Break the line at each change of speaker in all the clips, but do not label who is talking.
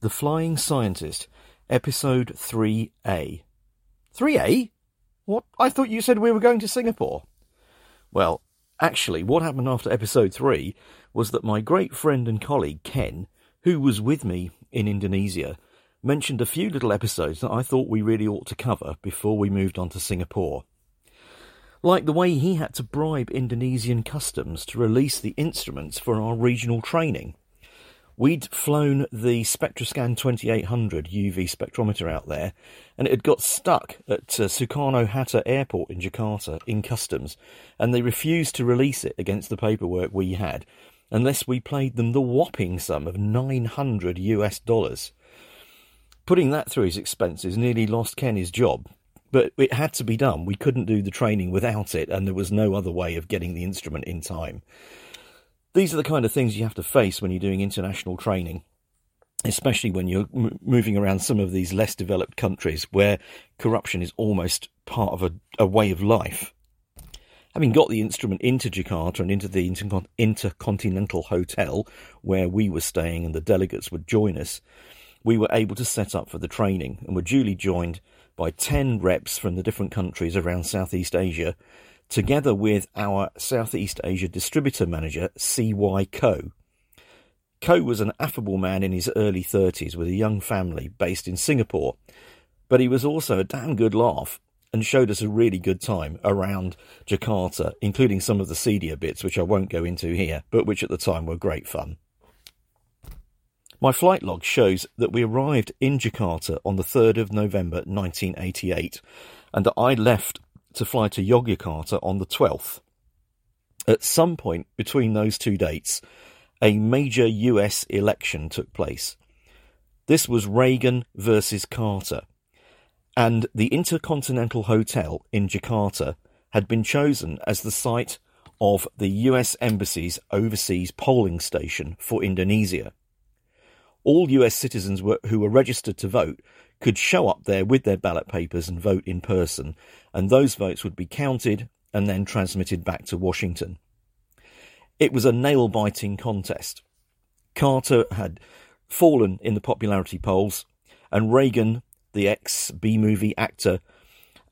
The Flying Scientist, Episode 3A. 3A? What? I thought you said we were going to Singapore. Well, actually, what happened after Episode 3 was that my great friend and colleague Ken, who was with me in Indonesia, mentioned a few little episodes that I thought we really ought to cover before we moved on to Singapore. Like the way he had to bribe Indonesian customs to release the instruments for our regional training. We'd flown the Spectroscan 2800 UV spectrometer out there, and it had got stuck at uh, Sukarno Hatta Airport in Jakarta in customs, and they refused to release it against the paperwork we had, unless we played them the whopping sum of 900 US dollars. Putting that through his expenses nearly lost Ken his job, but it had to be done. We couldn't do the training without it, and there was no other way of getting the instrument in time. These are the kind of things you have to face when you're doing international training, especially when you're m- moving around some of these less developed countries where corruption is almost part of a, a way of life. Having got the instrument into Jakarta and into the Intercon- Intercontinental Hotel where we were staying and the delegates would join us, we were able to set up for the training and were duly joined by 10 reps from the different countries around Southeast Asia, together with our Southeast Asia distributor manager, CY Co. Co was an affable man in his early 30s with a young family based in Singapore, but he was also a damn good laugh and showed us a really good time around Jakarta, including some of the seedier bits, which I won't go into here, but which at the time were great fun. My flight log shows that we arrived in Jakarta on the 3rd of November 1988 and that I left to fly to Yogyakarta on the 12th. At some point between those two dates, a major US election took place. This was Reagan versus Carter, and the Intercontinental Hotel in Jakarta had been chosen as the site of the US Embassy's overseas polling station for Indonesia all US citizens were, who were registered to vote could show up there with their ballot papers and vote in person, and those votes would be counted and then transmitted back to Washington. It was a nail biting contest. Carter had fallen in the popularity polls, and Reagan, the ex B movie actor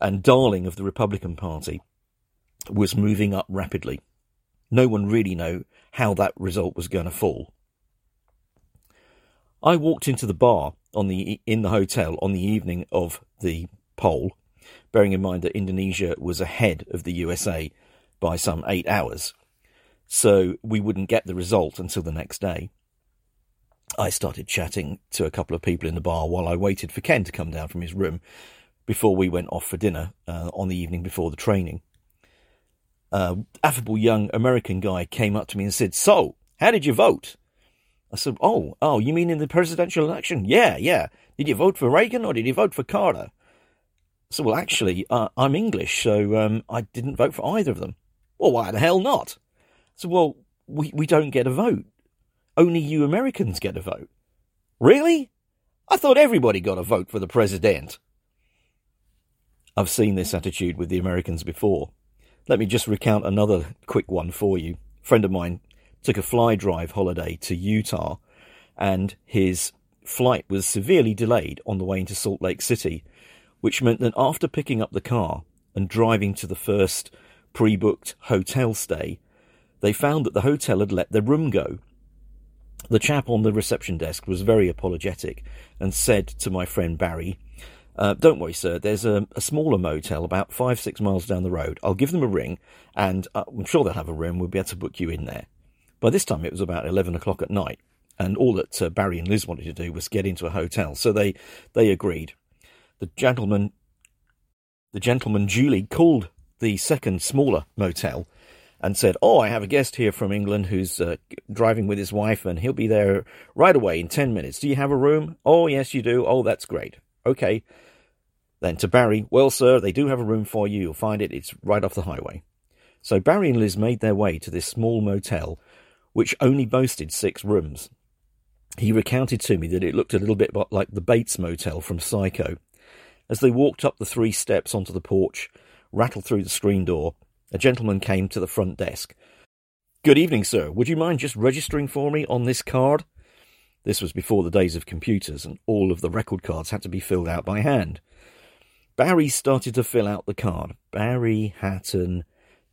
and darling of the Republican Party, was moving up rapidly. No one really knew how that result was going to fall. I walked into the bar on the in the hotel on the evening of the poll, bearing in mind that Indonesia was ahead of the USA by some eight hours, so we wouldn't get the result until the next day. I started chatting to a couple of people in the bar while I waited for Ken to come down from his room before we went off for dinner uh, on the evening before the training. Uh, affable young American guy came up to me and said, "So, how did you vote?" I said, "Oh, oh, you mean in the presidential election? Yeah, yeah. Did you vote for Reagan or did you vote for Carter?" So, well, actually, uh, I'm English, so um, I didn't vote for either of them. Well, why the hell not? So, well, we we don't get a vote. Only you Americans get a vote. Really? I thought everybody got a vote for the president. I've seen this attitude with the Americans before. Let me just recount another quick one for you. A friend of mine took a fly drive holiday to Utah, and his flight was severely delayed on the way into Salt Lake City, which meant that after picking up the car and driving to the first pre booked hotel stay, they found that the hotel had let their room go. The chap on the reception desk was very apologetic and said to my friend Barry, uh, Don't worry, sir, there's a, a, smaller motel about five, six miles down the road. I'll give them a ring, and uh, I'm sure they'll have a room. We'll be able to book you in there. By this time, it was about 11 o'clock at night, and all that uh, Barry and Liz wanted to do was get into a hotel, so they, they agreed. The gentleman, the gentleman duly called the second smaller motel and said, Oh, I have a guest here from England who's uh, driving with his wife, and he'll be there right away in 10 minutes. Do you have a room? Oh, yes, you do. Oh, that's great. Okay. Then to Barry, Well, sir, they do have a room for you. You'll find it. It's right off the highway. So Barry and Liz made their way to this small motel which only boasted six rooms. He recounted to me that it looked a little bit like the Bates Motel from Psycho. As they walked up the three steps onto the porch, rattled through the screen door, a gentleman came to the front desk. Good evening, sir. Would you mind just registering for me on this card? This was before the days of computers, and all of the record cards had to be filled out by hand. Barry started to fill out the card. Barry Hatton,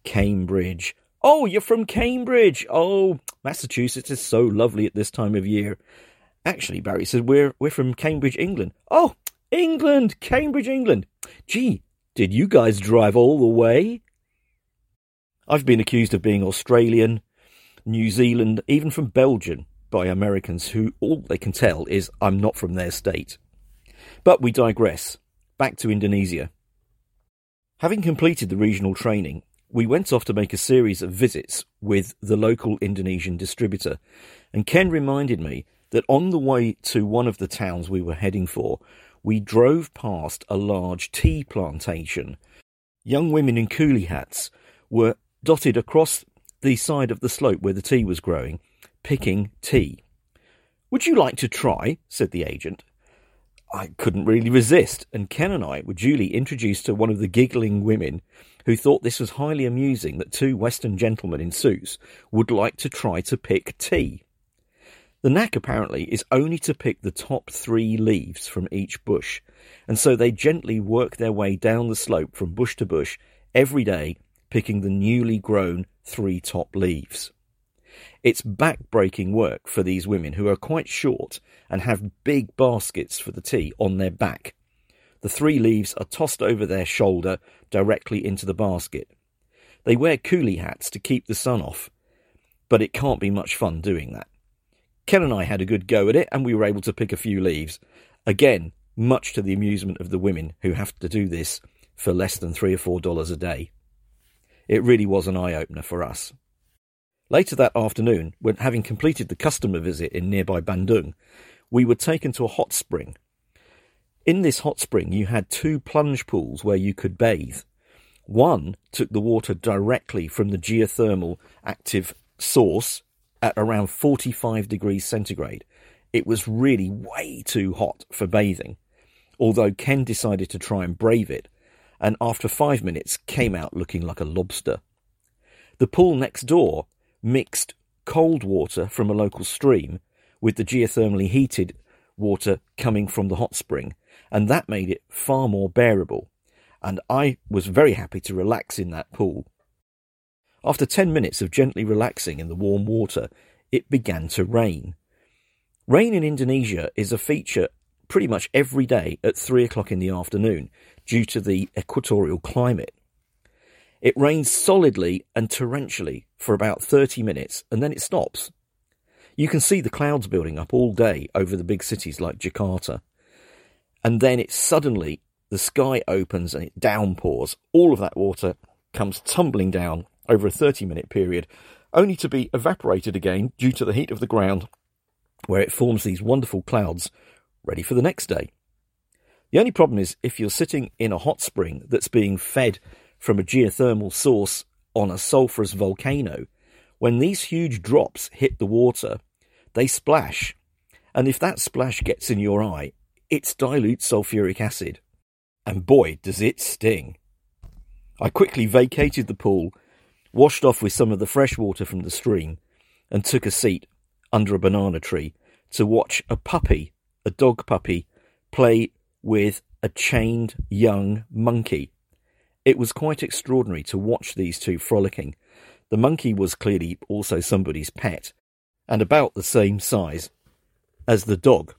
Cambridge. Oh, you're from Cambridge. Oh, Massachusetts is so lovely at this time of year. Actually, Barry says we're we're from Cambridge, England. Oh, England, Cambridge, England. Gee, did you guys drive all the way? I've been accused of being Australian, New Zealand, even from Belgium by Americans who all they can tell is I'm not from their state. But we digress. Back to Indonesia. Having completed the regional training, we went off to make a series of visits with the local Indonesian distributor, and Ken reminded me that on the way to one of the towns we were heading for, we drove past a large tea plantation. Young women in coolie hats were dotted across the side of the slope where the tea was growing, picking tea. Would you like to try? said the agent. I couldn't really resist, and Ken and I were duly introduced to one of the giggling women who thought this was highly amusing that two Western gentlemen in suits would like to try to pick tea. The knack apparently is only to pick the top three leaves from each bush, and so they gently work their way down the slope from bush to bush every day, picking the newly grown three top leaves. It's back-breaking work for these women who are quite short and have big baskets for the tea on their back. The three leaves are tossed over their shoulder directly into the basket. They wear coolie hats to keep the sun off, but it can't be much fun doing that. Ken and I had a good go at it, and we were able to pick a few leaves. Again, much to the amusement of the women who have to do this for less than three or four dollars a day. It really was an eye opener for us. Later that afternoon, when having completed the customer visit in nearby Bandung, we were taken to a hot spring in this hot spring, you had two plunge pools where you could bathe. One took the water directly from the geothermal active source at around 45 degrees centigrade. It was really way too hot for bathing, although Ken decided to try and brave it, and after five minutes came out looking like a lobster. The pool next door mixed cold water from a local stream with the geothermally heated water coming from the hot spring and that made it far more bearable, and I was very happy to relax in that pool. After ten minutes of gently relaxing in the warm water, it began to rain. Rain in Indonesia is a feature pretty much every day at three o'clock in the afternoon due to the equatorial climate. It rains solidly and torrentially for about 30 minutes and then it stops. You can see the clouds building up all day over the big cities like Jakarta and then it suddenly the sky opens and it downpours. All of that water comes tumbling down over a 30 minute period, only to be evaporated again due to the heat of the ground, where it forms these wonderful clouds ready for the next day. The only problem is if you're sitting in a hot spring that's being fed from a geothermal source on a sulphurous volcano, when these huge drops hit the water, they splash. And if that splash gets in your eye, it's dilute sulfuric acid. And boy, does it sting. I quickly vacated the pool, washed off with some of the fresh water from the stream, and took a seat under a banana tree to watch a puppy, a dog puppy, play with a chained young monkey. It was quite extraordinary to watch these two frolicking. The monkey was clearly also somebody's pet, and about the same size as the dog.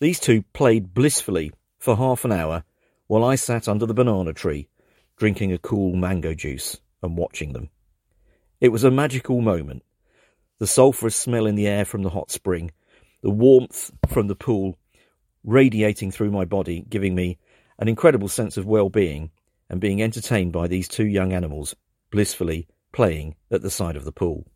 These two played blissfully for half an hour while I sat under the banana tree, drinking a cool mango juice and watching them. It was a magical moment. The sulphurous smell in the air from the hot spring, the warmth from the pool radiating through my body, giving me an incredible sense of well-being and being entertained by these two young animals blissfully playing at the side of the pool.